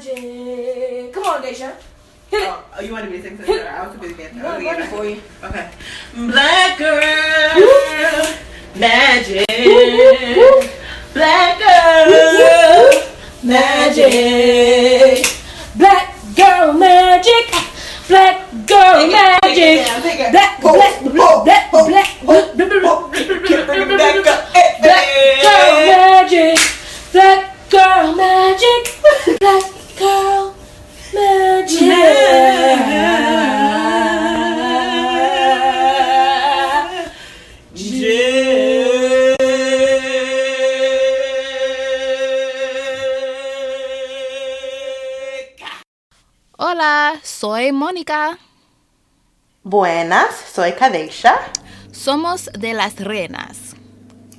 magic. Come on. Hit it. Oh, oh, you wanted me to sing something? I was too busy dancing. No, I'm ready for you. Okay. Black girl, magic. Black girl, magic. Black girl magic. Black girl magic. take it down, take it. Black, black, black, black, black, go. Keep bringing it back up. Eh, Black eh. girl magic. Black girl magic. Black girl magic. Hola, soy Mónica. Buenas, soy Kadesha. Somos de las Renas.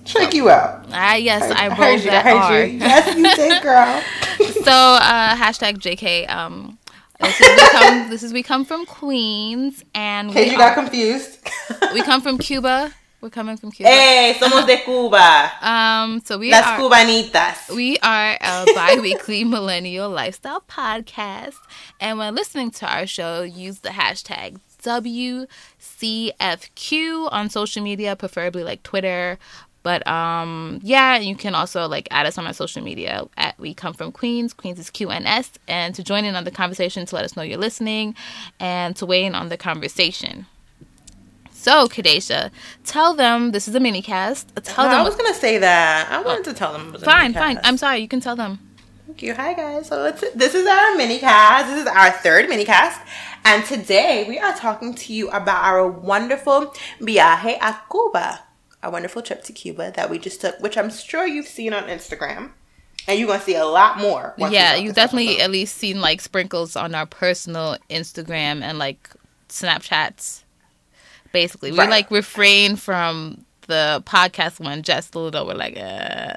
Check you out. Ah, yes, I, heard rolled you, that I heard you. Yes, you did, girl. so, uh, hashtag JK. Um, this is, we come, this is we come from Queens, and In case we, you got are- confused. we come from Cuba. We're coming from Cuba. Hey, somos de Cuba. Um, so we Las are Cubanitas. we are a bi-weekly millennial lifestyle podcast, and when listening to our show, use the hashtag WCFQ on social media, preferably like Twitter. But um, yeah, you can also like add us on our social media at We Come From Queens. Queens is QNS, and to join in on the conversation, to let us know you're listening, and to weigh in on the conversation. So, Kadesha, tell them this is a mini cast. Tell I them. I was gonna say that. I wanted to tell them. Fine, fine. I'm sorry. You can tell them. Thank you. Hi guys. So this is our mini cast. This is our third mini cast, and today we are talking to you about our wonderful viaje a Cuba, our wonderful trip to Cuba that we just took, which I'm sure you've seen on Instagram, and you're gonna see a lot more. yeah, you've definitely episode. at least seen like sprinkles on our personal Instagram and like Snapchats. Basically, we Right. like refrain from the podcast one just a little. We're like, uh.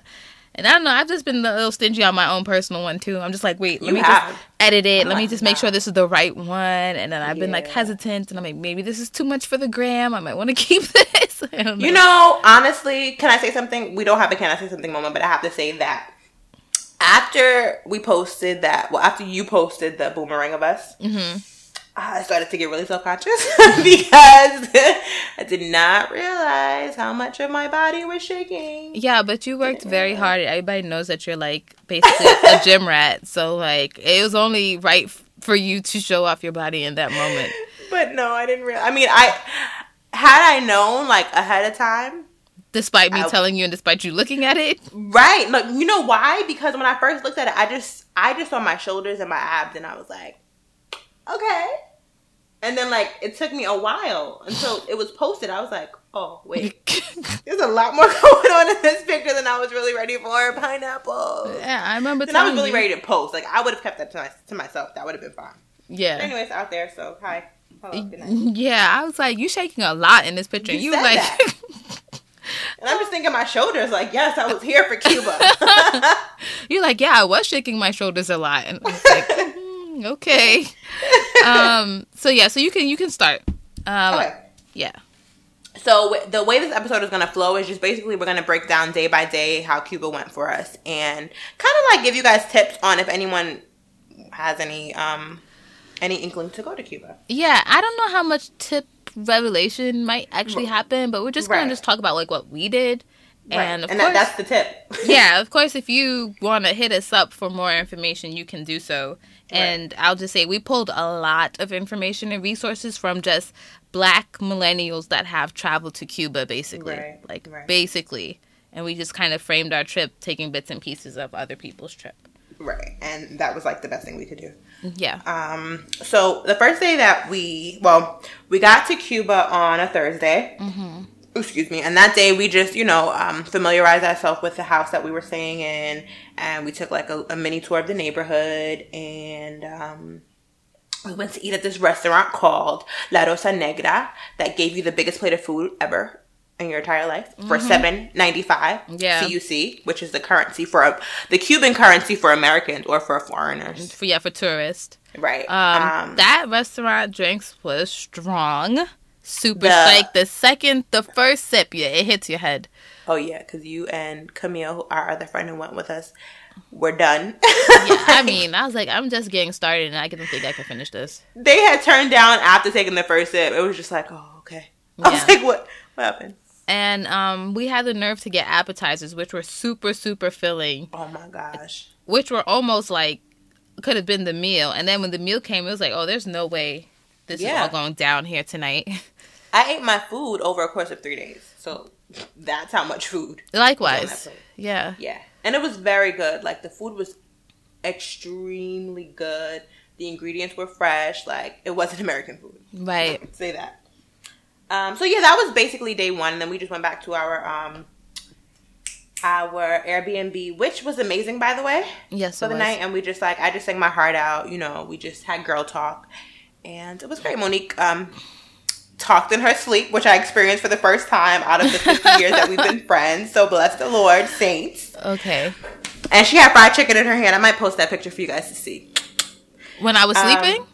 And I don't know. I've just been a little stingy on my own personal one too. I'm just like, wait, let You me have. just edit it. I'm let me just make sure this is the right one. And then I've been like hesitant, and I'm like, maybe this is too much for the gram. I might want to keep this. Know. You know, honestly, can I say something? We don't have a can I say something moment, but I have to say that after we posted that, well, after you posted the boomerang of us, Mm-hmm. I started to get really self conscious because I did not realize how much of my body was shaking. Yeah, but you worked very hard. Everybody knows that you're like basically a gym rat. So like it was only right f- for you to show off your body in that moment. But no, I didn't realize. I mean, I had I known like ahead of time, Despite me I- telling you and despite you looking at it. right? Look, you know why? Because when I first looked at it, I just I just saw my shoulders and my abs, and I was like, okay. And then like it took me a while until it was posted. I was like, oh wait, there's a lot more going on in this picture than I was really ready for. Pineapple. yeah, I remember And I was really you. ready to post. Like I would have kept that to, my, to myself. That would have been fine. Yeah. Anyways, out there. So hi. Hello. Yeah, I was like, you shaking a lot in this picture. You You, said like that. And I'm just thinking my shoulders. Like yes, I was here for Cuba. you're like, yeah, I was shaking my shoulders a lot. And I was like, "Mm, okay. Um so yeah, so you can you can start. Um okay. yeah. So the way this episode is going to flow is just basically we're going to break down day by day how Cuba went for us and kind of like give you guys tips on if anyone has any um any inkling to go to Cuba. Yeah, I don't know how much tip revelation might actually happen, but we're just gonna just talk about like what we did. And of and course, that, that's the tip. yeah, of course, if you want to hit us up for more information, you can do so. And I'll just say we pulled a lot of information and resources from just black millennials that have traveled to Cuba, basically. Right, Like, right. basically. And we just kind of framed our trip taking bits and pieces of other people's trip. right. And that was like the best thing we could do. Yeah. Um, so the first day that we, well, we got to Cuba on a Thursday. Excuse me. And that day we just, you know, um, familiarized ourselves with the house that we were staying in, and we took like a, a mini tour of the neighborhood, and um, we went to eat at this restaurant called La Rosa Negra that gave you the biggest plate of food ever in your entire life for seven ninety five Yeah. CUC, which is the currency for uh, the Cuban currency for Americans or for foreigners, For, yeah, for tourists. right? Um, that restaurant drinks was strong, super The- like the second, the first sip, yeah, it hits your head. Oh yeah, because you and Camille, our other friend who went with us, were done. yeah, I mean, I was like, I'm just getting started, and I didn't think I could finish this. they had turned down after taking the first sip. It was just like, oh okay. I was like, what? What happened? And um, we had the nerve to get appetizers, which were super, super filling, Oh my gosh. which were almost like could have been the meal. And then when the meal came, it was like, oh, there's no way this is all going down here tonight. I ate my food over a course of three days, so that's how much food. Likewise, yeah. Yeah, and it was very good. Like the food was extremely good. The ingredients were fresh. Like it wasn't American food. Right. Say that. Um, so yeah, that was basically day one, and then we just went back to our um, our Airbnb, which was amazing, by the way, Yes, for the was. night. And we just like I just sang my heart out. You know, we just had girl talk, and it was great. Monique um, talked in her sleep, which I experienced for the first time out of the 50 years that we've been friends. So bless the Lord, saints. Okay. And she had fried chicken in her hand. I might post that picture for you guys to see. When I was Um, sleeping.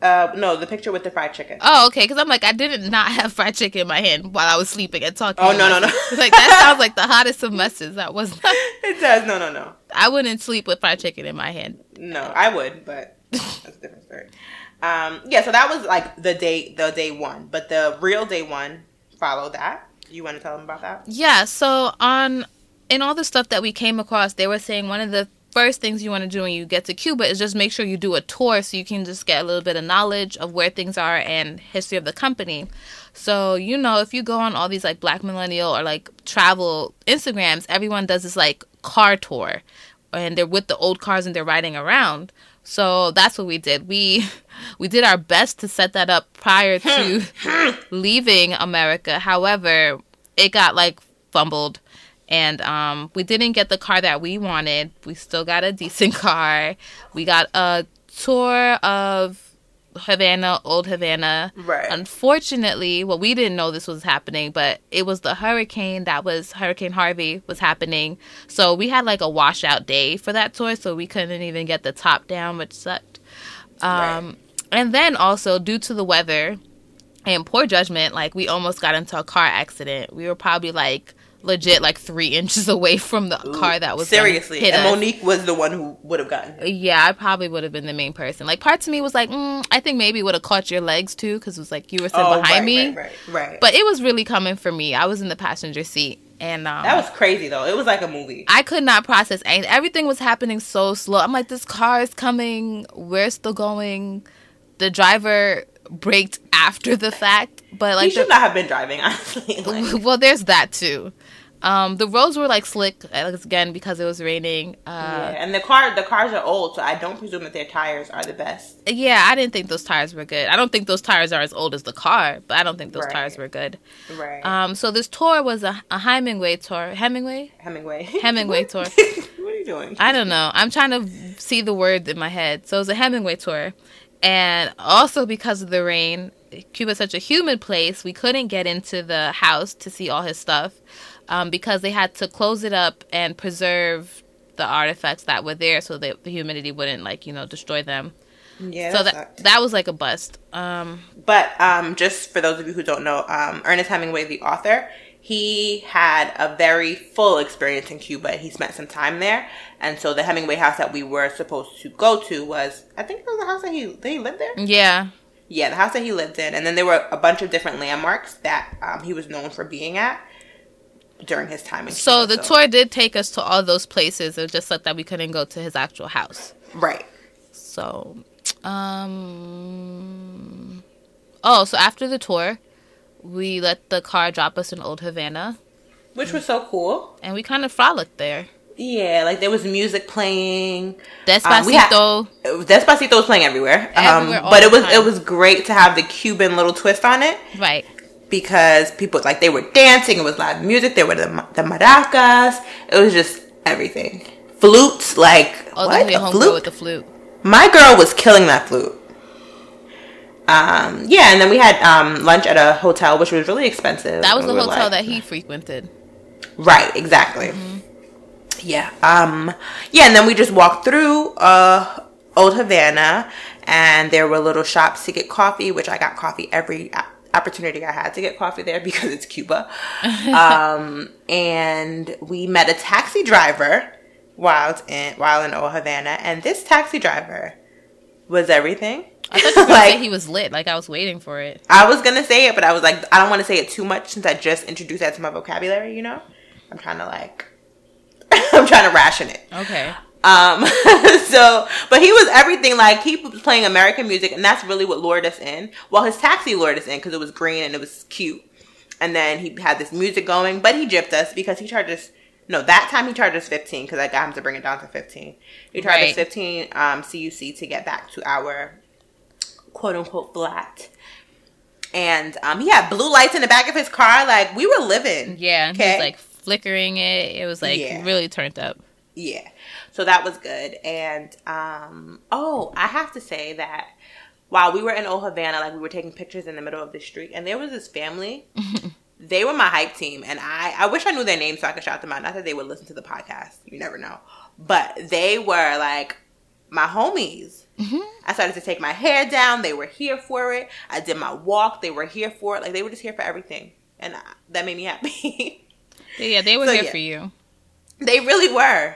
Uh, no, the picture with the fried chicken. Oh, okay. Because I'm like, I did not have fried chicken in my hand while I was sleeping and talking. Oh, no, no, no. It's like that sounds like the hottest of messes. That was. Not, It does. No, no, no. I wouldn't sleep with fried chicken in my hand. No, I would, but that's a different story. Um, yeah, so that was like the day, the day one, but the real day one followed that. You want to tell them about that? Yeah. So on in all the stuff that we came across, they were saying one of the first things you want to do when you get to Cuba is just make sure you do a tour so you can just get a little bit of knowledge of where things are and history of the company. So, you know, if you go on all these like black millennial or like travel Instagrams, everyone does this like car tour and they're with the old cars and they're riding around. So that's what we did. We we did our best to set that up prior to leaving America. However, it got like fumbled and um, we didn't get the car that we wanted. We still got a decent car. We got a tour of Havana, old Havana. Right. Unfortunately, well, we didn't know this was happening, but it was the hurricane that was Hurricane Harvey was happening. So we had like a washout day for that tour, so we couldn't even get the top down, which sucked. Um, And then also due to the weather and poor judgment, like we almost got into a car accident. We were probably like legit like three inches away from the car that was seriously. hit And us. Monique was the one who would have gotten. it. Yeah, I probably would have been the main person. Like, parts of me was like, mm, I think maybe it would have caught your legs too, because it was like you were sitting behind Oh, right, me. right, right, right. But it was really coming for me. I was in the passenger seat, and um, that was crazy though. It was like a movie. I could not process, and everything was happening so slow. I'm like, this car is coming. We're still going. The driver braked after the fact, but He like, should the, not have been driving, honestly. Like, well, there's that too. Um, the roads were like slick uh, again because it was raining. Uh, yeah. And the car, the cars are old, so I don't presume that their tires are the best. Yeah, I didn't think those tires were good. I don't think those tires are as old as the car, but I don't think those Right. tires were good. Right. Um, so this tour was a, a Hemingway tour. Hemingway? Hemingway. Hemingway tour. what are you doing? I don't know. I'm trying to see the words in my head. So it was a Hemingway tour. And also because of the rain, Cuba's such a humid place, we couldn't get into the house to see all his stuff um, because they had to close it up and preserve the artifacts that were there so that the humidity wouldn't, like, you know, destroy them. yeah. so that that sucked. that was like a bust. Um, But um, just for those of you who don't know, um, Ernest Hemingway, the author, he had a very full experience in Cuba. He spent some time there, and so the Hemingway house that we were supposed to go to was, I think it was the house that he did he live there. yeah. Yeah, the house that he lived in, and then there were a bunch of different landmarks that um, he was known for being at during his time in Cuba. So Cuba. the tour did take us to all those places. It was just like that we couldn't go to his actual house. right? So, um, oh, so after the tour, we let the car drop us in Old Havana, Which was so cool. and we kind of frolicked there. Yeah, like there was music playing. Despacito. Um, we had- Despacito was playing everywhere. Everywhere, um, but it was time. it was great to have the Cuban little twist on it right. because people like they were dancing. It was live music. There were the the maracas. It was just everything. Flutes, like Oh, what a flute. with the flute. My girl was killing that flute. Um, yeah, and then we had um, lunch at a hotel, which was really expensive. That was the we hotel like- that he frequented. Right, exactly. Mm-hmm. Yeah. Um yeah, and then we just walked through uh Old Havana and there were little shops to get coffee, which I got coffee every opportunity I had to get coffee there because it's Cuba. um, and we met a taxi driver while in while in Old Havana, and this taxi driver was everything. I thought you were say he was lit. Like I was waiting for it. I was gonna say it, but I was like, I don't want to say it too much since I just introduced that to my vocabulary. You know, I'm trying to like, I'm trying to ration it. Okay. Um, so, but he was everything. Like he was playing American music, and that's really what lured us in. Well, his taxi lured us in because it was green and it was cute. And then he had this music going, but he gypped us because he charged us. No, that time he charged us fifteen because I got him to bring it down to fifteen. He charged Right. us fifteen um, CUC to get back to our quote unquote flat. And um, he had blue lights in the back of his car. Like we were living. Yeah. He was like flickering it. It was like Yeah. really turned up. Yeah. So that was good. And um oh, I have to say that while we were in Old Havana, like we were taking pictures in the middle of the street, and there was this family. they were my hype team, and I I wish I knew their name so I could shout them out. Not that they would listen to the podcast. You never know. But they were like my homies. I started to take my hair down. They were here for it. I did my walk. They were here for it. Like they were just here for everything, and I, that made me happy. Yeah, they were So, here yeah. for you. They really were.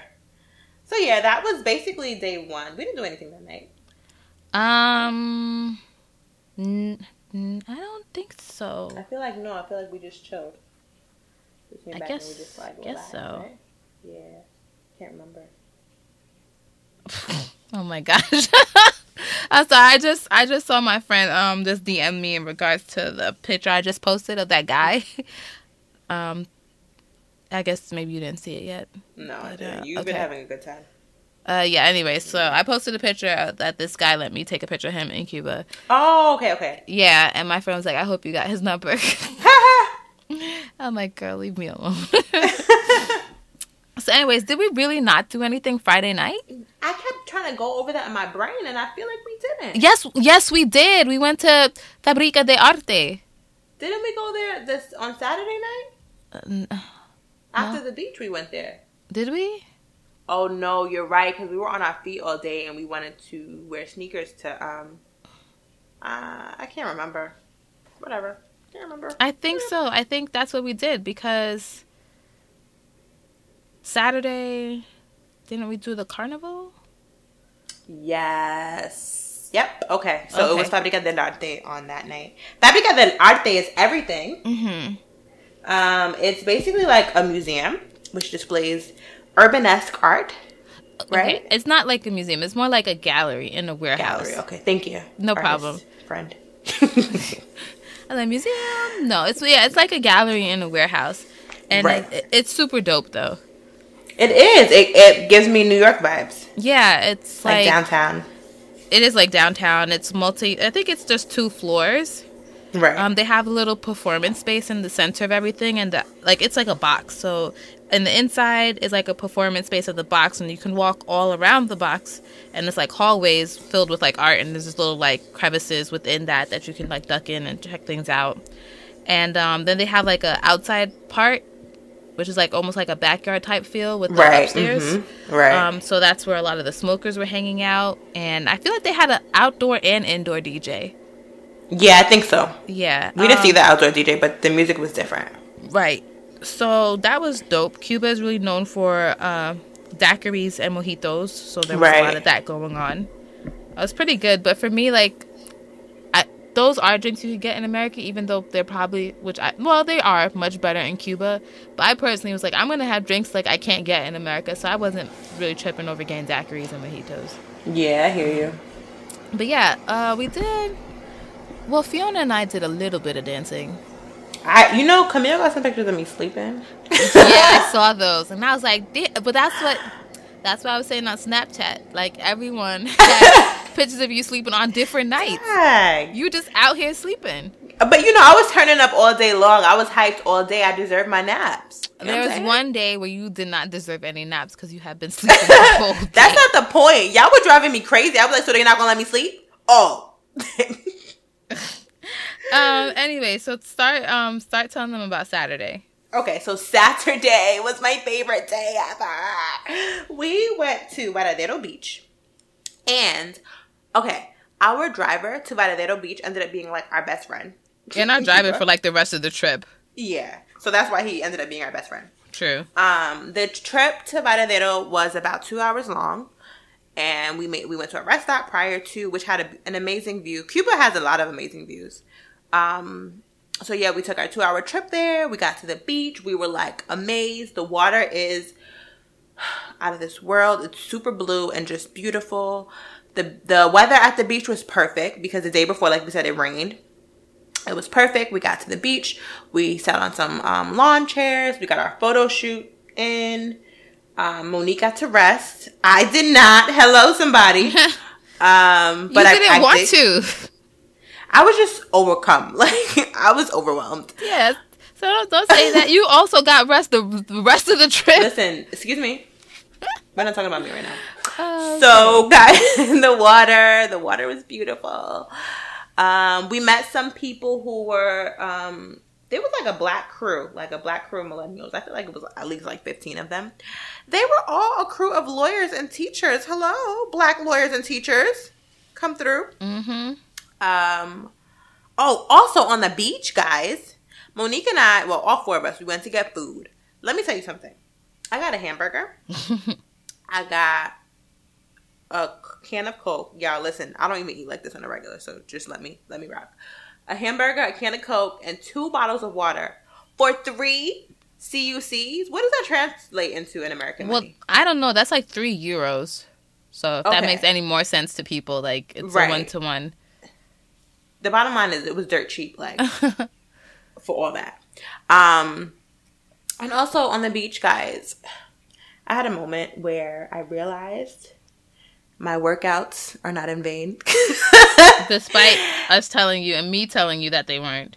So yeah, that was basically day one. We didn't do anything that night. Um, n- I don't think so. I feel like no. I feel like we just chilled. We came I back and guess- we just, like, guess so. right? Yeah, can't remember. Oh my gosh. I'm sorry. I just I just saw my friend um just DM me in regards to the picture I just posted of that guy. um, I guess maybe you didn't see it yet. No, I But, didn't. uh, You've been having a good time. Uh, yeah. Anyway, so I posted a picture that this guy let me take a picture of him in Cuba. Oh, okay, okay. Yeah, and my friend was like, "I hope you got his number." I'm like, "Girl, leave me alone." so, anyways, did we really not do anything Friday night? I kept trying to go over that in my brain, and I feel like we didn't. Yes, yes, we did. We went to Fabrica de Arte. Didn't we go there this on Saturday night Uh, after the beach? We went there. Did we? Oh no, you're right because we were on our feet all day and we wanted to wear sneakers to um. Uh, I can't remember. Whatever. Can't remember. I think so. I think that's what we did because Saturday, didn't we do the carnival? Yes. Yep. Okay. So it was Okay. Fabrica del Arte on that night. Fabrica del Arte is everything. Mm-hmm. Um, it's basically like a museum which displays urbanesque art. Right. Okay. It's not like a museum. It's more like a gallery in a warehouse. Gallery. Okay. Thank you. No artist problem. friend. And a museum? No, it's yeah, it's like a gallery in a warehouse, and Right. it, it's super dope though. it is. It, it gives me New York vibes. Yeah, it's Like, like, downtown. it is like downtown. It's multi. I think it's just two floors. Right. Um, they have a little performance space in the center of everything, and the, like it's like a box. So, and the inside is like a performance space of the box, and you can walk all around the box, and it's like hallways filled with like art, and there's just little like crevices within that that you can like duck in and check things out. And um, then they have like a outside part, which is like almost like a backyard type feel with the right. upstairs. mhm, Right. Um, so that's where a lot of the smokers were hanging out, and I feel like they had an outdoor and indoor DJ. yeah, I think so. Yeah, We didn't see um, the outdoor DJ, but the music was different. Right. So that was dope. Cuba is really known for uh, daiquiris and mojitos, so there was a lot of that going on. It was pretty good, but for me, like, I, those are drinks you could get in America, even though they're probably, which I, well, they are much better in Cuba. But I personally was like, I'm gonna have drinks like I can't get in America, so I wasn't really tripping over getting daiquiris and mojitos. Yeah, I hear you. But yeah, uh, we did. Well, Fiona and I did a little bit of dancing. I, you know, Camille got some pictures of me sleeping. yeah, I saw those, and I was like, but that's what, that's what I was saying on Snapchat. Like everyone had pictures of you sleeping on different nights. Dang. You just out here sleeping. But you know, I was turning up all day long. I was hyped all day. I deserved my naps. You know there was one day where you did not deserve any naps because you had been sleeping the whole day. That's not the point. Y'all were driving me crazy. I was like, so they're not gonna let me sleep? Oh. Um. Anyway, so start um start telling them about Saturday. okay, so Saturday was my favorite day ever. We went to Varadero Beach. And okay, our driver to Varadero Beach ended up being like our best friend. You're not driving for like the rest of the trip. Yeah. So that's why he ended up being our best friend. True. Um, the trip to Varadero was about two hours long, and we made we went to a rest stop prior to, which had a, an amazing view. Cuba has a lot of amazing views. Um, so yeah, we took our two hour trip there. We got to the beach. We were like amazed. The water is out of this world. It's super blue and just beautiful. The the weather at the beach was perfect because the day before, like we said, it rained. It was perfect. We got to the beach. We sat on some um, lawn chairs. We got our photo shoot in. Um, Monique got to rest. I did not. Hello, somebody. Um, but you I, didn't I want did- to. I was just overcome. Like I was overwhelmed. Yes. So don't, don't say that. You also got rest the, the rest of the trip. Listen, excuse me. We're not talking about me right now. Oh, So, guys, in the water, the water was beautiful. Um, we met some people who were, um, there was like a black crew, like a black crew of millennials. I feel like it was at least like 15 of them. They were all a crew of lawyers and teachers. Hello, black lawyers and teachers. Come through. mm-hmm. Um, oh, also on the beach, guys, Monique and I, well, all four of us, we went to get food. Let me tell you something. I got a hamburger. I got a can of Coke. Y'all, listen, I don't even eat like this on a regular, so just let me let me rock. A hamburger, a can of Coke, and two bottles of water for three CUCs. What does that translate into in American Well, money? I don't know. That's like three euros. So if that makes any more sense to people, like it's Right. a one to one. The bottom line is it was dirt cheap, like for all that. Um, and also on the beach, guys, I had a moment where I realized my workouts are not in vain. Despite us telling you and me telling you that they weren't.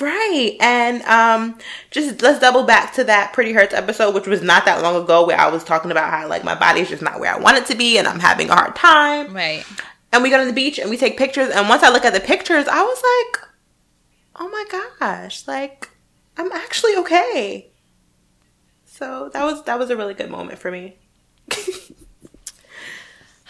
Right. And um just let's double back to that Pretty Hurts episode, which was not that long ago where I was talking about how like my body's just not where I want it to be and I'm having a hard time. Right. And we go to the beach and we take pictures and once I look at the pictures, I was like, Oh my gosh, like I'm actually okay. So that was that was a really good moment for me.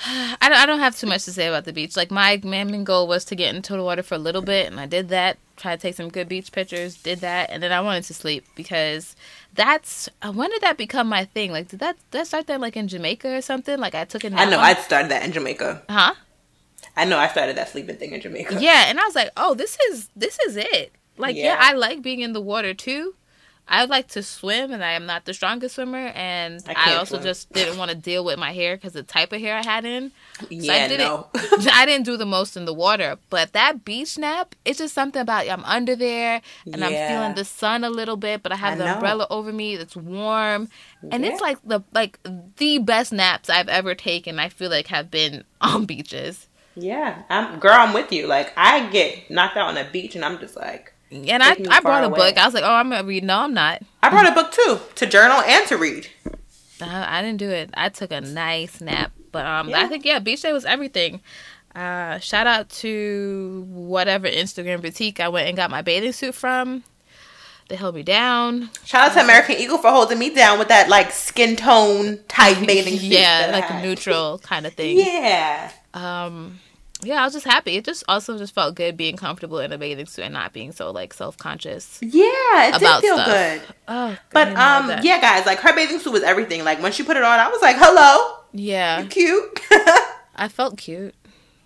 I don't, I don't have too much to say about the beach. Like my main goal was to get into the water for a little bit, and I did that. Tried to take some good beach pictures, did that, and then I wanted to sleep because that's uh, when did that become my thing? Like did that did that start that like in Jamaica or something? Like I took a nap. I know I started that in Jamaica. huh? I know I started that sleeping thing in Jamaica. Yeah, and I was like, oh, this is this is it. Like, yeah. Yeah. I like being in the water too. I like to swim, and I am not the strongest swimmer, and I I, also swim. just didn't want to deal with my hair because the type of hair I had in. So Yeah, I didn't. no. I didn't do the most in the water, but that beach nap, it's just something about I'm under there and I'm feeling the sun a little bit, but I have I the know. umbrella over me. It's warm, and Yeah. it's like the like the best naps I've ever taken. I feel like have been on beaches. Yeah, I'm girl. I'm with you. Like I get knocked out on a beach, and I'm just like, And I, I brought a away. book. I was like, oh, I'm gonna read. No, I'm not. I brought a book too to journal and to read. I, I didn't do it. I took a nice nap, but um, Yeah. I think yeah, beach day was everything. Uh, shout out to whatever Instagram boutique I went and got my bathing suit from. They held me down. Shout out to American Eagle for holding me down with that like skin tone type bathing suit. yeah, like a neutral kind of thing. Yeah, Um, yeah, I was just happy. It just also just felt good being comfortable in a bathing suit and not being so like self conscious yeah, it about did feel stuff. good. Oh, But um, that. yeah, guys, like her bathing suit was everything. Like when she put it on, I was like, "Hello, yeah, you cute." I felt cute.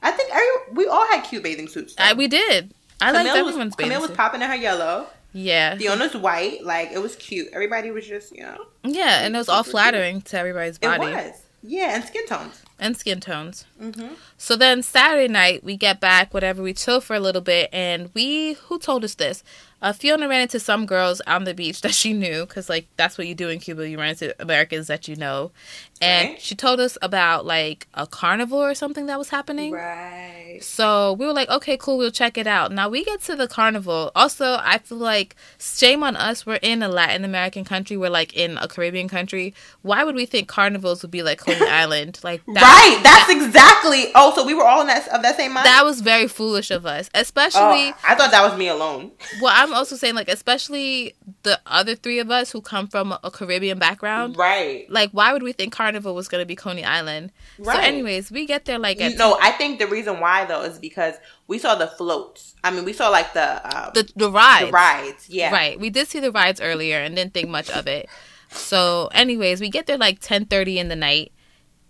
I think every, we all had cute bathing suits. I, we did. I was, everyone's bathing Camille was popping in her yellow. Yeah, Fiona's white. Like it was cute. Everybody was just, you know, yeah, and it was all Super cute. flattering to everybody's it body was. Yeah, and skin tones. and skin tones. Mm-hmm. So then Saturday night we get back, whatever, we chill for a little bit, and we who told us this? Uh, Fiona ran into some girls on the beach that she knew, because like that's what you do in Cuba. You run into Americans that you know, and Right. she told us about like a carnival or something that was happening. Right. So we were like, okay, cool, we'll check it out. Now we get to the carnival. Also, I feel like shame on us. We're in a Latin American country. We're like in a Caribbean country. Why would we think carnivals would be like Coney Island? Like that, right. That's exactly. Oh, so we were all in that of that same mind. that was very foolish of us. Especially, oh, I thought that was me alone. well, I'm I'm also saying like especially the other three of us who come from a Caribbean background. Right. Like why would we think Carnival was going to be Coney Island? So Right. anyways, we get there like at No, I think the reason why though is because we saw the floats. I mean, we saw like the uh, the the rides. the rides. Yeah. Right. We did see the rides earlier and didn't think much of it. So, anyways, we get there like ten thirty in the night,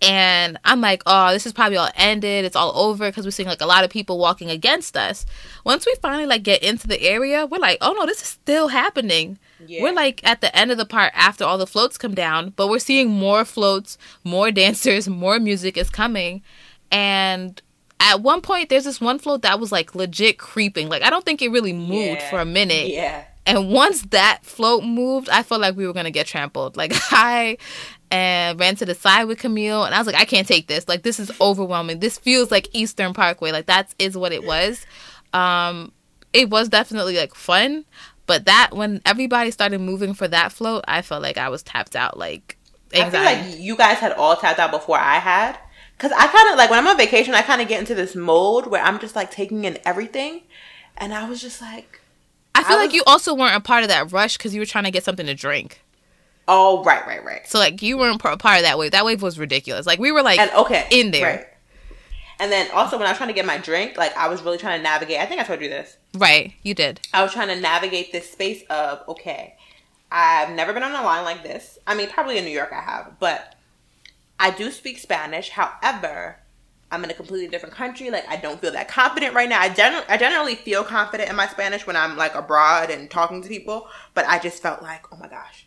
and I'm like, oh, this is probably all ended. It's all over because we're seeing like a lot of people walking against us. Once we finally like get into the area, we're like, oh no, this is still happening. Yeah. We're like at the end of the part after all the floats come down, but we're seeing more floats, more dancers, more music is coming, and. At one point, there's this one float that was like legit creeping. Like I don't think it really moved Yeah. for a minute. Yeah. And once that float moved, I felt like we were gonna get trampled. Like I and ran to the side with Camille, and I was like, I can't take this. Like this is overwhelming. This feels like Eastern Parkway. Like that is what it was. Um, it was definitely like fun, but that when everybody started moving for that float, I felt like I was tapped out. Like I feel like you guys had all tapped out before I had. Cause I kind of like when I'm on vacation, I kind of get into this mode where I'm just like taking in everything, and I was just like, I feel I like you also weren't a part of that rush because you were trying to get something to drink. oh right, right, right, So like you weren't a part of that wave. That wave was ridiculous. Like we were like and okay, in there. Right. And then also when I was trying to get my drink, like I was really trying to navigate. I think I told you this. Right. You did. I was trying to navigate this space of okay, I've never been on a line like this. I mean, probably in New York I have, but I do speak Spanish. However, I'm in a completely different country. Like I don't feel that confident right now. I gen- I generally feel confident in my Spanish when I'm like abroad and talking to people, but I just felt like, oh my gosh,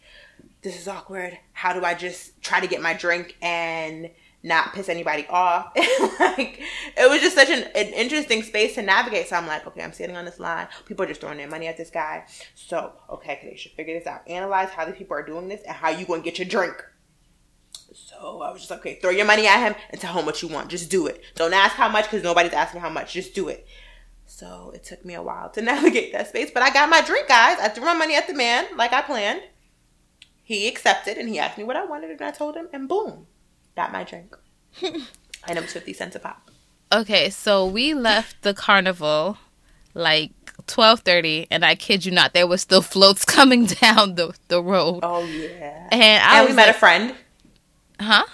this is awkward. How do I just try to get my drink and not piss anybody off? like it was just such an, an interesting space to navigate. So I'm like, okay, I'm sitting on this line. People are just throwing their money at this guy. So okay, they should figure this out. Analyze how these people are doing this and how you to get your drink. So I was just like, okay, throw your money at him and tell him what you want. Just do it. Don't ask how much because nobody's asking how much. Just do it. So it took me a while to navigate that space, but I got my drink, guys. I threw my money at the man like I planned. He accepted and he asked me what I wanted, and I told him, and boom, got my drink. and it was 50 cents a pop. Okay, so we left the carnival like twelve thirty, and I kid you not, there was still floats coming down the the road. Oh, yeah. And I And we met like, a friend. huh?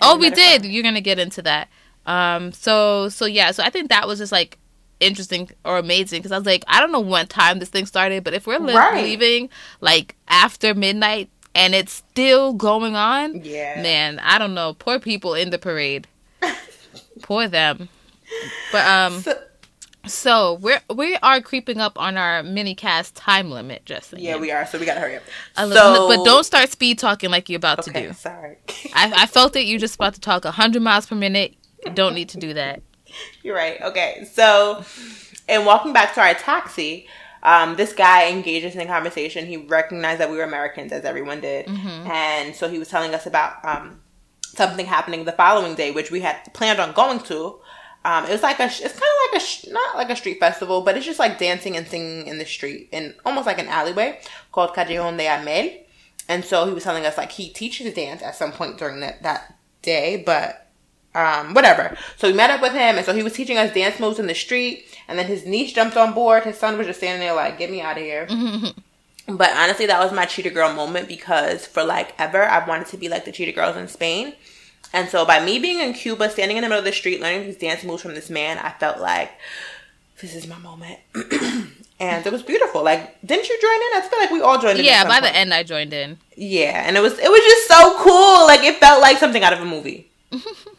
Oh, we we did. You're gonna get into that. Um. So so yeah. So I think that was just like interesting or amazing because I was like, I don't know what time this thing started, but if we're li- Right. leaving like after midnight and it's still going on, Yeah. man, I don't know. Poor people in the parade. Poor them. But um. So- So we're we are creeping up on our mini cast time limit, Justin. yeah, we are. So we got to hurry up. A so, little- but don't start speed talking like you're about to do. sorry. I, I felt that you just about to talk hundred miles per minute. Don't need to do that. You're right. Okay. So, and walking back to our taxi, um, this guy engages in a conversation. He recognized that we were Americans, as everyone did. And so he was telling us about um, something happening the following day, which we had planned on going to. Um, it was like a, it's kind of like a, not like a street festival, but it's just like dancing and singing in the street in almost like an alleyway called Callejon de Hamel. And so he was telling us like he teaches dance at some point during that, that day, but um, whatever. So we met up with him, and so he was teaching us dance moves in the street. And then his niece jumped on board. His son was just standing there like, "Get me out of here." Mm-hmm. but honestly, that was my cheetah girl moment because for like ever, I wanted to be like the cheetah girls in Spain. And so by me being in Cuba, standing in the middle of the street, learning these dance moves from this man, I felt like this is my moment. and it was beautiful. Like, didn't you join in? I feel like we all joined in. Yeah, by the end I joined in. Yeah, and it was it was just so cool. Like it felt like something out of a movie.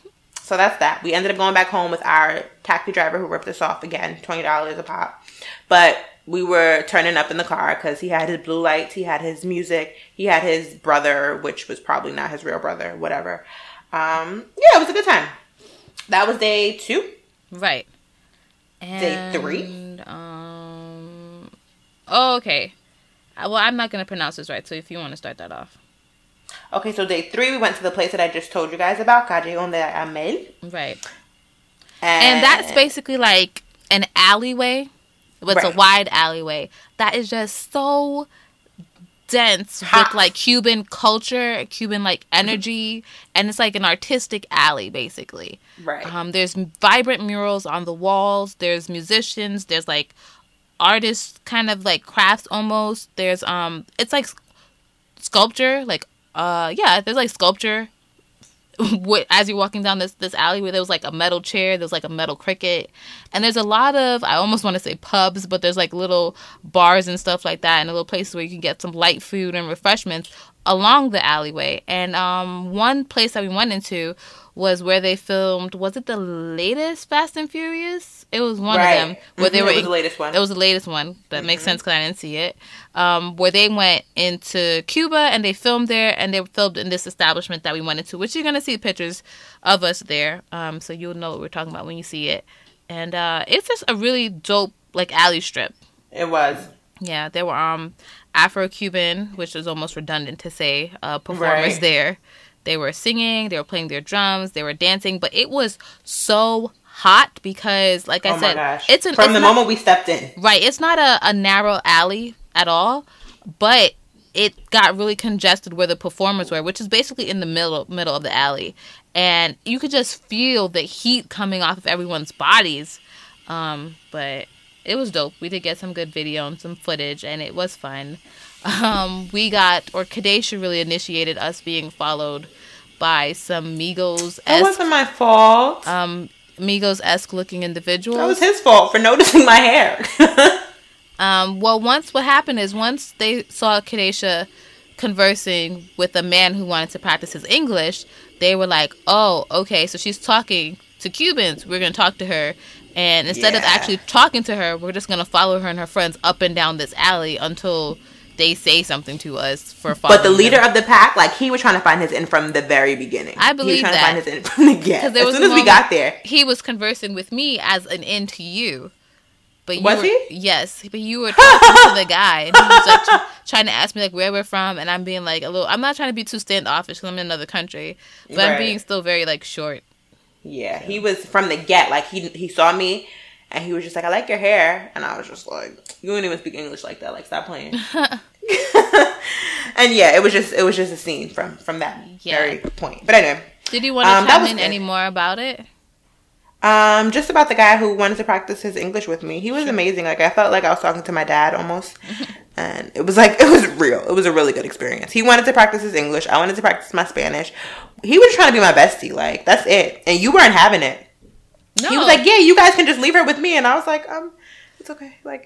so that's that. We ended up going back home with our taxi driver who ripped us off again, twenty dollars a pop. But we were turning up in the car because he had his blue lights, he had his music, he had his brother, which was probably not his real brother, whatever. Um, yeah, it was a good time. That was day two. Right. Day three? Um. Oh, okay. Uh, Well, I'm not gonna pronounce this right, so if you want to start that off, Okay, so day three, we went to the place that I just told you guys about, Callejon de Hamel. right? And, And that's basically like an alleyway. But It's a wide alleyway that is just so dense Hot. with like Cuban culture, Cuban like energy, and it's like an artistic alley basically. Right. Um, there's vibrant murals on the walls. There's musicians. There's like artists, kind of like crafts almost. There's um, it's like sculpture, like uh, yeah, there's like sculpture. as you're walking down this this alley where there was like a metal chair, there's like a metal cricket, and there's a lot of I almost want to say pubs, but there's like little bars and stuff like that, and little places where you can get some light food and refreshments along the alleyway. And um, one place that we went into was where they filmed. Was it the latest Fast and Furious? It was one Right. of them where Mhm, they it were. was the latest one. It was the latest one. That makes sense because I didn't see it. Um, where they went into Cuba and they filmed there, and they filmed in this establishment that we went into, which you're gonna see pictures of us there. Um, so you'll know what we're talking about when you see it. And uh, it's just a really dope like alley strip. It was. Yeah, there were um Afro Cuban, which is almost redundant to say, uh, performers Right. there. They were singing, they were playing their drums, they were dancing, but it was so hot because, like I oh said, it's an From it's the not- moment we stepped in. right. It's not a, a narrow alley at all, but it got really congested where the performers were, which is basically in the middle middle of the alley, and you could just feel the heat coming off of everyone's bodies. Um, but it was dope. We did get some good video and some footage, and it was fun. Um, we got or Kadesha really initiated us being followed by some Migos That esque wasn't my fault. um Migos esque looking individuals. that was his fault for noticing my hair. Um, well, once what happened is once they saw Kadesha conversing with a man who wanted to practice his English, they were like, "Oh, okay, so she's talking to Cubans. We're gonna talk to her." And instead of actually talking to her, we're just gonna follow her and her friends up and down this alley until they say something to us for but the leader them. of the pack, like he was trying to find his in from the very beginning. I believe he was trying that. to find his in from the get. As soon as we got there, he was conversing with me as an in to you. But you Was were, he? Yes, but you were talking to the guy, and he was like tr- trying to ask me like where we're from, and I'm being like a little. I'm not trying to be too standoffish because I'm in another country, but I'm being still very like short. yeah, he was from the get. Like he he saw me. And he was just like, I like your hair. And I was just like, you wouldn't even speak English like that. Like, stop playing. and yeah, it was just it was just a scene from from that Yeah. very point. But anyway, Did you want to Um, chime in any more about it? um, just about the guy who wanted to practice his English with me. He was amazing. Like I felt like I was talking to my dad almost, and it was like it was real. It was a really good experience. He wanted to practice his English. I wanted to practice my Spanish. He was trying to be my bestie. Like that's it. And you weren't having it. No, He was like, "Yeah, you guys can just leave her with me," and I was like, "Um, it's okay. Like,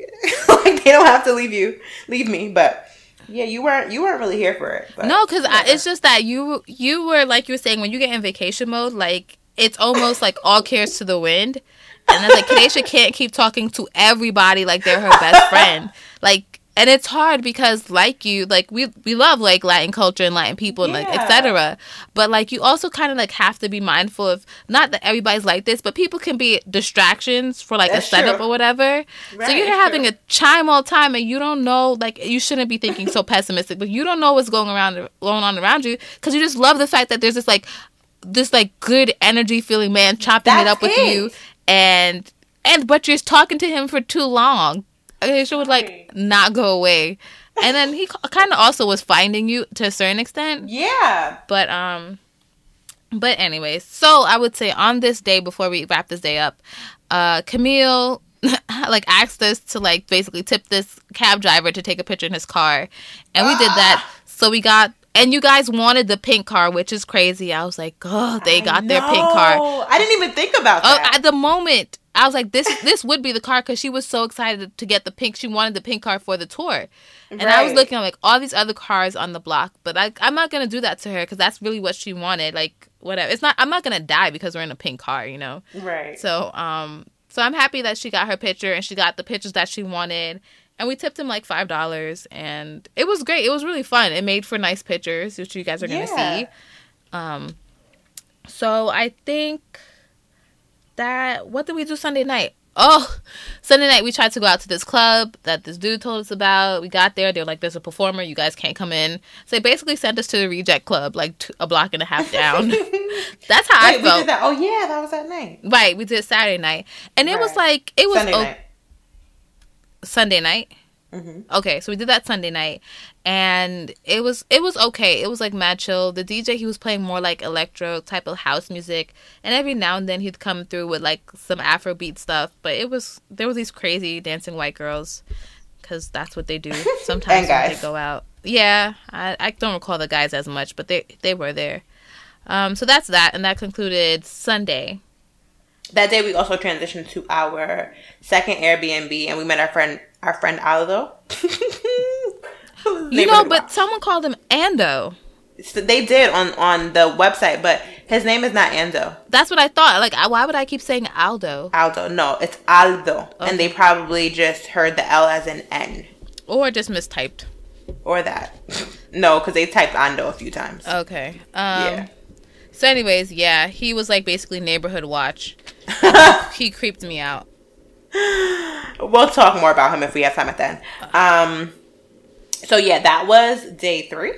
like they don't have to leave you, leave me." But yeah, you weren't you weren't really here for it. But no, because it's just that you you were like you were saying when you get in vacation mode, like it's almost like all cares to the wind, and it's like Kadesha can't keep talking to everybody like they're her best friend, like. And it's hard because, like you, like we we love like Latin culture and Latin people and like etc. But like you also kind of like have to be mindful of not that everybody's like this, but people can be distractions for like That's a setup true. or whatever. so you're having true. a chime all time and you don't know like you shouldn't be thinking so pessimistic but you don't know what's going around going on around you because you just love the fact that there's this like this like good energy feeling man chopping it That's up with you and and but you're talking to him for too long okay she would like not go away. And then he kind of also was finding you to a certain extent. Yeah, but um but anyways so i would say on this day before we wrap this day up uh camille like asked us to like basically tip this cab driver to take a picture in his car. And we did that. So we got and you guys wanted the pink car which is crazy. I was like oh they got their pink car. I didn't even think about Oh, that. at the moment, I was like, "This, this would be the car," because she was so excited to get the pink. She wanted the pink car for the tour, and I was Right. looking at like all these other cars on the block. But I, I'm not gonna do that to her because that's really what she wanted. Like, whatever. It's not. I'm not gonna die because we're in a pink car, you know. right. So, um, so I'm happy that she got her picture and she got the pictures that she wanted. And we tipped him like five dollars, and it was great. It was really fun. It made for nice pictures, which you guys are gonna Yeah. see. Um, so I think that what did we do Sunday night? Oh, Sunday night we tried to go out to this club that this dude told us about. We got there. they're like, "There's a performer. You guys can't come in." So they basically sent us to the Reject Club, like t- a block and a half down. That's how Wait, I felt. did that. Oh yeah, that was that night. Right, we did Saturday night, and it was like it was Sunday o- night. Sunday night. Okay, so we did that Sunday night, and it was it was okay. It was like mad chill. The DJ he was playing more like electro type of house music, and every now and then he'd come through with like some Afrobeat stuff. But it was there were these crazy dancing white girls, because that's what they do sometimes when they go out. Yeah, I, I don't recall the guys as much, but they they were there. Um, so that's that, and that concluded Sunday. That day we also transitioned to our second Airbnb and we met our friend our friend Aldo. You know, but someone called him Ando. So they did on on the website, but his name is not Ando. That's what I thought. Like, why would I keep saying Aldo Aldo. No, it's Aldo. And they probably just heard the L as an N. or just mistyped? Or that. no, because they typed Ando a few times. Okay. Um, Yeah. So, anyways, yeah, he was like basically neighborhood watch. he creeped me out. We'll talk more about him if we have time at the end. Um, so yeah, that was day three.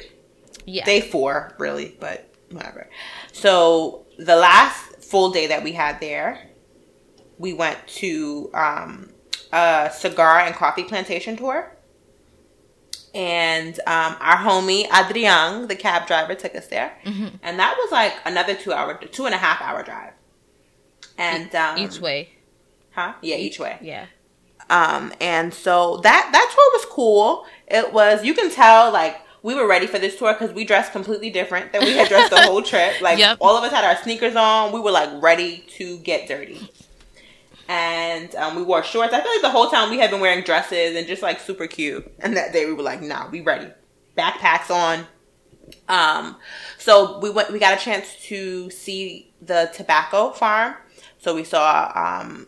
Yeah. Day four, really, but whatever. So the last full day that we had there, we went to um, a cigar and coffee plantation tour. And um, our homie Adrian, the cab driver, took us there, and that was like another two hour, two and a half hour drive. And um, Each way. Huh? Yeah, each way. Yeah. Um, and so that that tour was cool. It was you can tell like we were ready for this tour because we dressed completely different than we had dressed the whole trip. Like Yep. all of us had our sneakers on. We were like ready to get dirty. And um, we wore shorts. I feel like the whole time we had been wearing dresses and just like super cute. And that day we were like, nah, we ready. Backpacks on. Um, so we went. We got a chance to see the tobacco farm. So we saw um,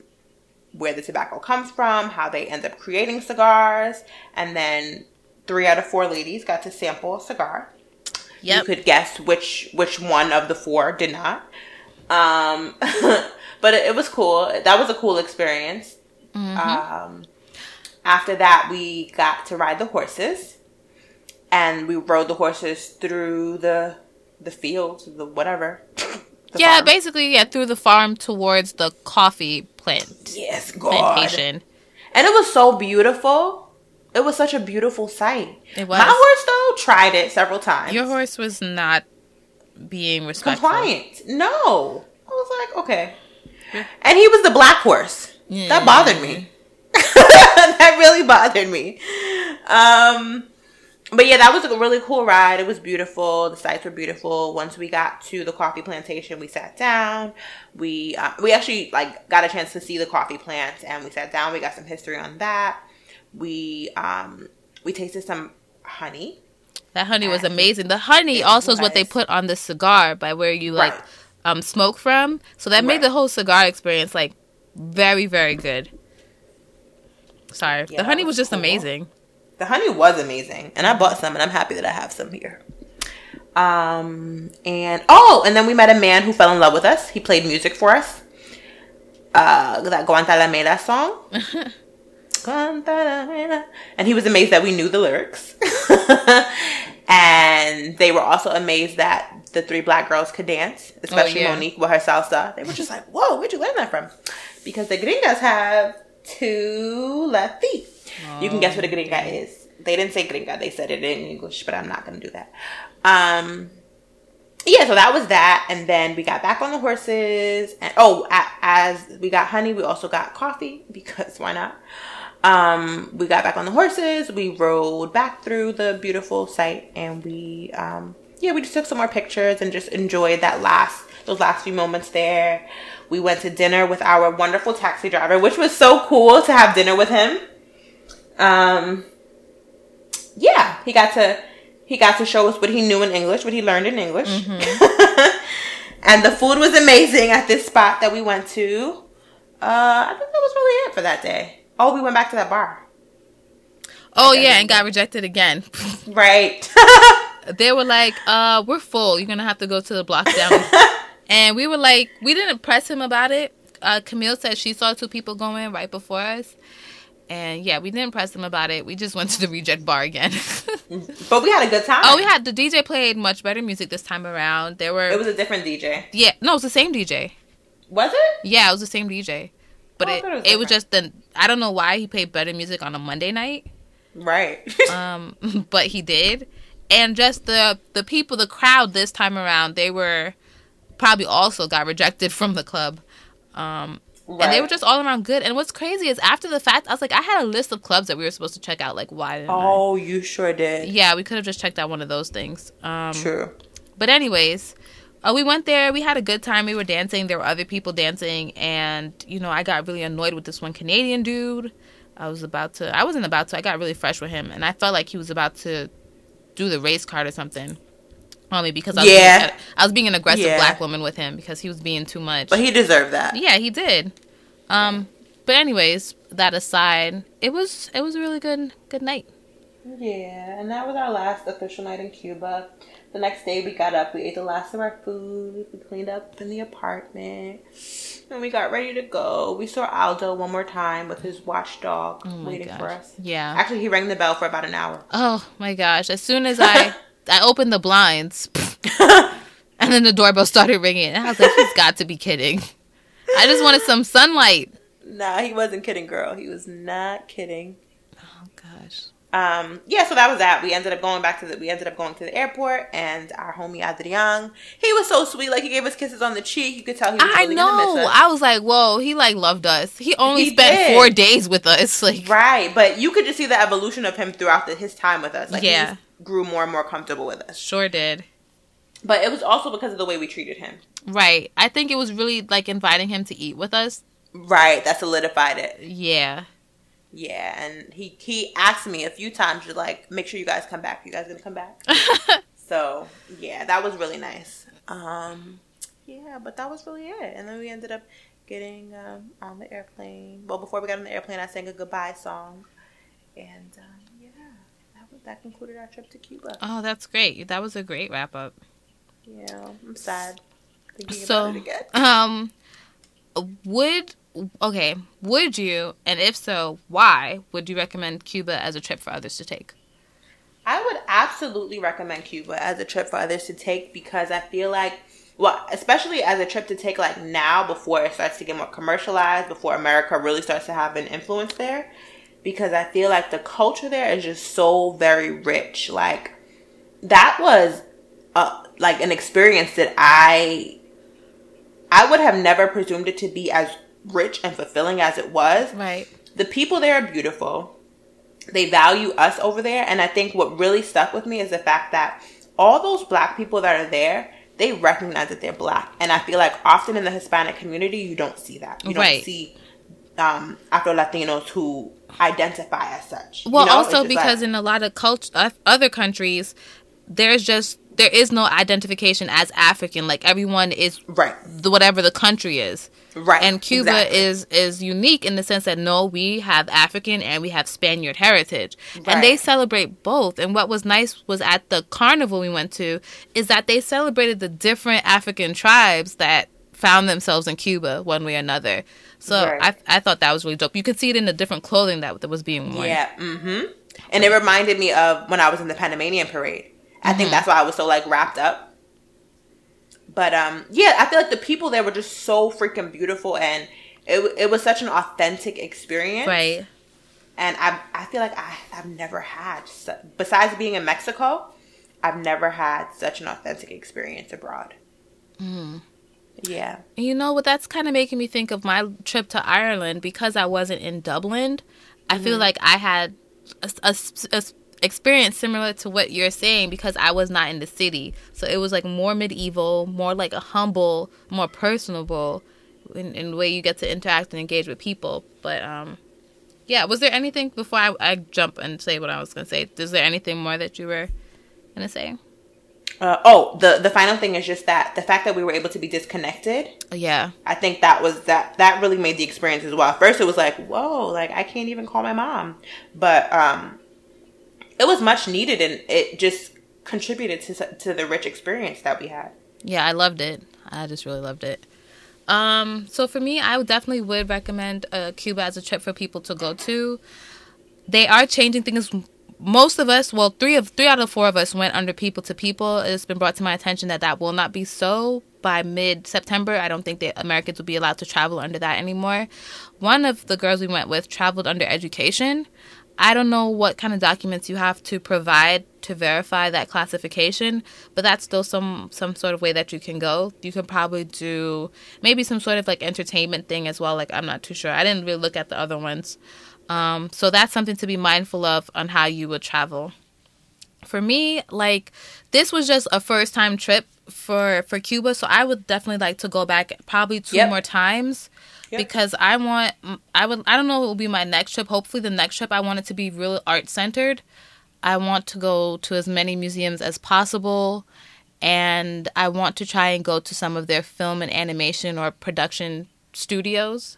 where the tobacco comes from, how they end up creating cigars, and then three out of four ladies got to sample a cigar. Yep. You could guess which which one of the four did not. Um, but it, it was cool. That was a cool experience. Um, after that, we got to ride the horses, and we rode the horses through the the fields, the whatever. the yeah, farm. basically, yeah, through the farm towards the coffee plant yes, God. plantation. And it was so beautiful. It was such a beautiful sight. It was. My horse though tried it several times. Your horse was not being respectful. compliant. No. I was like, okay. And he was the black horse. Yeah. That bothered me. that really bothered me. Um but yeah, that was a really cool ride. It was beautiful. The sights were beautiful. Once we got to the coffee plantation, we sat down. We uh, we actually like got a chance to see the coffee plants, and we sat down. We got some history on that. We um we tasted some honey. That honey was amazing. The honey also is what they put on the cigar by where you like Right. um smoke from. So that made the whole cigar experience like very very good. Sorry, Yeah, the honey was was just cool. amazing. The honey was amazing, and I bought some, and I'm happy that I have some here. Um, and oh, and then we met a man who fell in love with us. He played music for us. Uh, that Guantanamera song. Guantanamera. And he was amazed that we knew the lyrics. and they were also amazed that the three black girls could dance, especially yeah. Monique with her salsa. They were just like, whoa, where'd you learn that from? Because the gringas have two left feet. You can guess what a gringa is. They didn't say gringa, they said it in English, but I'm not going to do that. Um, yeah, so that was that, and then we got back on the horses, and oh, as we got honey, we also got coffee because why not? Um, we got back on the horses, we rode back through the beautiful site, and we, um, yeah, we just took some more pictures and just enjoyed that last those last few moments there. We went to dinner with our wonderful taxi driver, which was so cool to have dinner with him. Um, yeah, he got to he got to show us what he knew in English, what he learned in English. and the food was amazing at this spot that we went to. Uh, I think that was really it for that day. Oh, we went back to that bar. Oh yeah, and got rejected again. Right. they were like, "Uh, we're full. You're gonna have to go to the block down." and we were like, we didn't press him about it. Uh, Camille said she saw two people going right before us, and yeah, we didn't press them about it. We just went to the reject bar again. but we had a good time. oh, we had the DJ played much better music this time around. There were It was a different DJ. yeah, no, it was the same DJ. Was it? Yeah, it was the same DJ, but Oh, it it it was was, just the I don't know why he played better music on a Monday night. Right. um, but he did, and just the the people, the crowd this time around, they were probably also got rejected from the club. Um, and they were just all around good. And what's crazy is after the fact, I was like, I had a list of clubs that we were supposed to check out. Like, why didn't I? oh, you sure did. Yeah, we could have just checked out one of those things. Um, True. but anyways, uh, we went there. We had a good time. We were dancing. There were other people dancing, and you know, I got really annoyed with this one Canadian dude. I was about to. I wasn't about to. I got really fresh with him, and I felt like he was about to do the race card or something on me because I was, Yeah. being, I was being an aggressive Yeah. black woman with him because he was being too much. But he deserved that. yeah, he did. Um, but anyways, that aside, it was it was a really good good night. Yeah, and that was our last official night in Cuba. The next day we got up, we ate the last of our food, we cleaned up in the apartment, and we got ready to go. We saw Aldo one more time with his watchdog Oh my waiting for us. Yeah. Actually, he rang the bell for about an hour. Oh my gosh! As soon as I I opened the blinds, and then the doorbell started ringing, and I was like, "He's got to be kidding." I just wanted some sunlight. Nah, he wasn't kidding, girl. He was not kidding. Oh gosh. Um, yeah, so that was that. We ended up going back to the we ended up going to the airport and our homie Adrian, he was so sweet. Like he gave us kisses on the cheek. You could tell he was I really gonna know. miss us. I was like, "Whoa!" He like loved us. He only He spent did. four days with us. Like, Right, but you could just see the evolution of him throughout the, his time with us. Like he Yeah. Grew more and more comfortable with us. sure did. But it was also because of the way we treated him. Right. I think it was really like inviting him to eat with us. Right, that solidified it. Yeah. Yeah, and he he asked me a few times to like make sure you guys come back. You guys gonna come back? so yeah, that was really nice. Um, yeah, but that was really it. And then we ended up getting um, on the airplane. Well, before we got on the airplane, I sang a goodbye song, and um, that concluded our trip to Cuba. oh, that's great. That was a great wrap up. Yeah, I'm sad thinking So, about it again. um, would okay, would you, and if so, why would you recommend Cuba as a trip for others to take? I would absolutely recommend Cuba as a trip for others to take because I feel like, well, especially as a trip to take like now before it starts to get more commercialized, before America really starts to have an influence there, because I feel like the culture there is just so very rich. Like that was uh, like an experience that I I would have never presumed it to be as rich and fulfilling as it was Right. the people there are beautiful. They value us over there. And I think what really stuck with me is the fact that all those black people that are there, they recognize that they're black. And I feel like often in the Hispanic community, you don't see that. You don't Right. see um, Afro Latinos who identify as such. you Well, know? Also because like- in a lot of cult- uh, other countries, there's just there is no identification as African. Like everyone is right, the whatever the country is. right. And Cuba exactly. is is unique in the sense that no, we have African and we have Spaniard heritage, and they celebrate both. And what was nice was at the carnival we went to is that they celebrated the different African tribes that found themselves in Cuba one way or another. So Right. I I thought that was really dope. You could see it in the different clothing that that was being worn. Yeah. Mm-hmm. And it reminded me of when I was in the Panamanian parade. I think that's why I was so like wrapped up. But um, yeah, I feel like the people there were just so freaking beautiful, and it it was such an authentic experience. Right. And I I feel like I I've never had su- besides being in Mexico, I've never had such an authentic experience abroad. Yeah. You know what? That's kind of making me think of my trip to Ireland because I wasn't in Dublin. I Mm-hmm. feel like I had a experience similar to what you're saying because I was not in the city. So it was like more medieval, more like a humble, more personable in, in the way you get to interact and engage with people. But um, yeah, was there anything before I, I jump and say what I was going to say? Is there anything more that you were going to say? Uh, oh, the the final thing is just that the fact that we were able to be disconnected. Yeah. I think that was that that really made the experience as well. At first, it was like, whoa, like I can't even call my mom, but um, it was much needed, and it just contributed to to the rich experience that we had. Yeah, I loved it. I just really loved it. Um, so for me, I would definitely would recommend uh, Cuba as a trip for people to go to. They are changing things. Most of us, well, three of three out of four of us went under people to people. It's been brought to my attention that that will not be so by mid September. I don't think that Americans will be allowed to travel under that anymore. One of the girls we went with traveled under education. I don't know what kind of documents you have to provide to verify that classification, but that's still some some sort of way that you can go. You can probably do maybe some sort of like entertainment thing as well. Like I'm not too sure. I didn't really look at the other ones. Um, so that's something to be mindful of on how you would travel. For me, like this was just a first time trip for for Cuba, so I would definitely like to go back probably two Yep. more times Yep. because I want I would I don't know what will be my next trip. Hopefully the next trip I want it to be really art centered. I want to go to as many museums as possible and I want to try and go to some of their film and animation or production studios.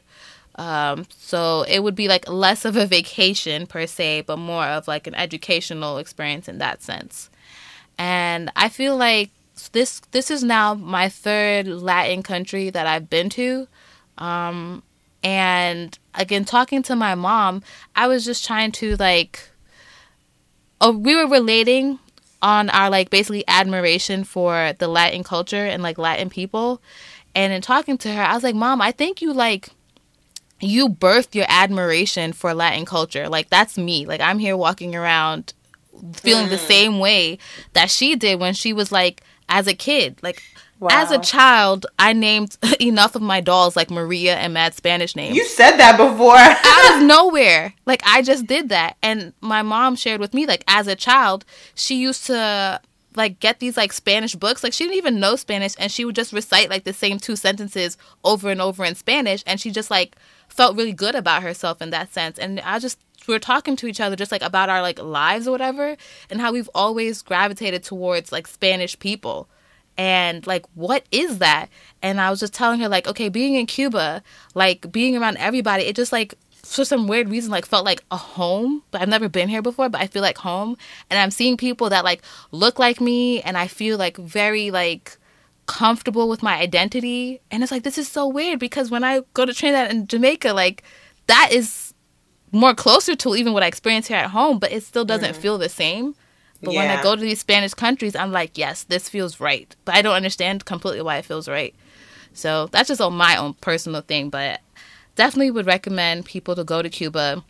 Um, so it would be like less of a vacation per se, but more of like an educational experience in that sense. And I feel like this this is now my third Latin country that I've been to. Um, and again, talking to my mom, I was just trying to like, oh, we were relating on our like basically admiration for the Latin culture and like Latin people. And in talking to her, I was like, Mom, I think you like you birthed your admiration for Latin culture. Like that's me. Like I'm here walking around feeling the mm. same way that she did when she was like as a kid. Like as a child, I named enough of my dolls like Maria and mad Spanish names You said that before. out of nowhere. Like I just did that. And my mom shared with me like as a child, she used to like get these like Spanish books. Like she didn't even know Spanish and she would just recite like the same two sentences over and over in Spanish and she just like felt really good about herself in that sense. And I just we were talking to each other just like about our like lives or whatever and how we've always gravitated towards like Spanish people. And like what is that? And i was just telling her like okay being in cuba like being around everybody it just like for some weird reason like felt like a home but i've never been here before but i feel like home. And i'm seeing people that like look like me and i feel like very like comfortable with my identity and it's like this is so weird because when i go to trinidad and jamaica like that is more closer to even what i experience here at home but it still doesn't feel the same but when I go to these Spanish countries, I'm like, yes, this feels right. But I don't understand completely why it feels right. So that's just on my own personal thing. But definitely would recommend people to go to Cuba,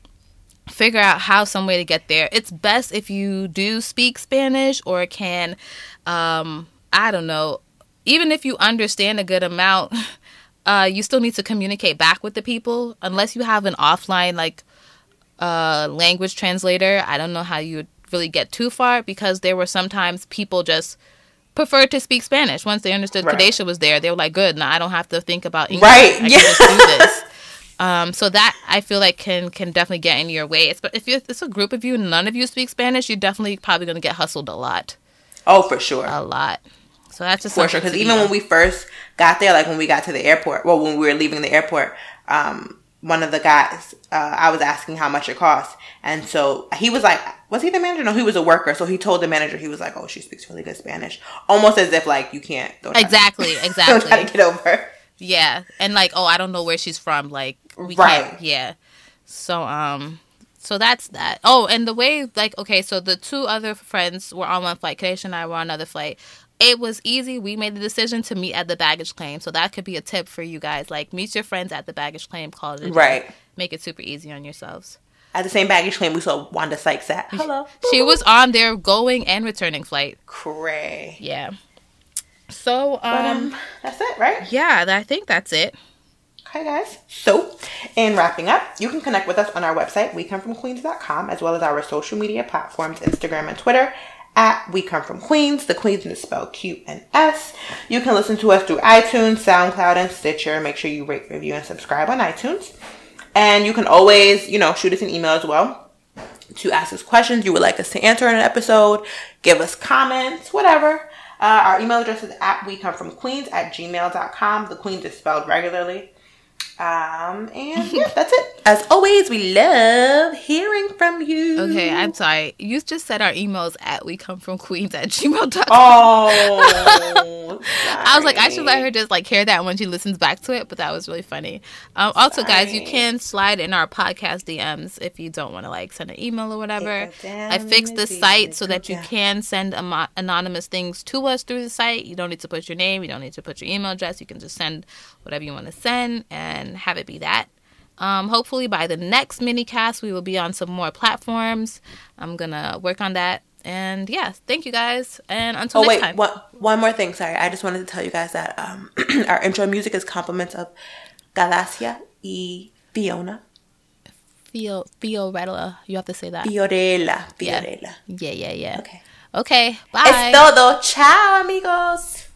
figure out how some way to get there. It's best if you do speak Spanish or can, um, I don't know, even if you understand a good amount, uh, you still need to communicate back with the people unless you have an offline like uh, language translator. I don't know how you would really get too far because there were sometimes people just preferred to speak Spanish once they understood Right. Kadesha was there. They were like, "Good, now I don't have to think about English. Right, I can yeah. just do this." Um, so that I feel like can can definitely get in your way. It's, but if it's a group of you, none of you speak Spanish, you're definitely probably going to get hustled a lot, oh, for sure. a lot. So that's just for sure. Because even when we first got there, like when we got to the airport, well, when we were leaving the airport, um, one of the guys, uh, I was asking how much it cost, and so he was like, "Was he the manager? No, he was a worker." So he told the manager, he was like, "Oh, she speaks really good Spanish," almost as if like you can't don't try- exactly, don't try exactly, to get over. yeah, and like, oh, I don't know where she's from, like, we Right. can't, yeah. So um, so that's that. Oh, and the way like okay, so the two other friends were on one flight. Kadesh and I were on another flight. It was easy. We made the decision to meet at the baggage claim, so that could be a tip for you guys. Like, meet your friends at the baggage claim. Call it day. Right. Make it super easy on yourselves. At the same baggage claim, we saw Wanda Sykes at. Hello. She was on their going and returning flight. cray. Yeah. So um, But um, that's it, right? yeah, I think that's it. Okay, guys. So, in wrapping up, you can connect with us on our website, wecomefromqueens.com, as well as our social media platforms, Instagram and Twitter, at We Come From Queens. The Queens is spelled Q and S. You can listen to us through iTunes, SoundCloud, and Stitcher. Make sure you rate, review, and subscribe on iTunes. And you can always, you know, shoot us an email as well to ask us questions you would like us to answer in an episode, give us comments, whatever. Uh, our email address is at we come from queens at gmail.com. The queens is spelled regularly. Um, and yeah, that's it. As always, we love hearing from you. Okay, I'm sorry. You just said our emails at we come from queens at gmail.com. Oh, I was like, I should let her just like hear that when she listens back to it, but that was really funny. Um, also, guys, you can slide in our podcast DMs if you don't want to like send an email or whatever. Take it down I fixed the site so that you can send anonymous things to us through the site. You don't need to put your name, you don't need to put your email address. You can just send whatever you want to send and have it be that. Um, hopefully by the next mini cast, we will be on some more platforms. I'm gonna work on that. And yeah, thank you guys. And until Oh next wait, time. one, one more thing. Sorry, I just wanted to tell you guys that um, our intro music is compliments of Galacia y Fiona. Theo Fiorella. You have to say that. Fiorella. Yeah. Fiorella. Yeah, yeah, yeah. Okay. Okay. Bye. Es todo. Ciao, amigos.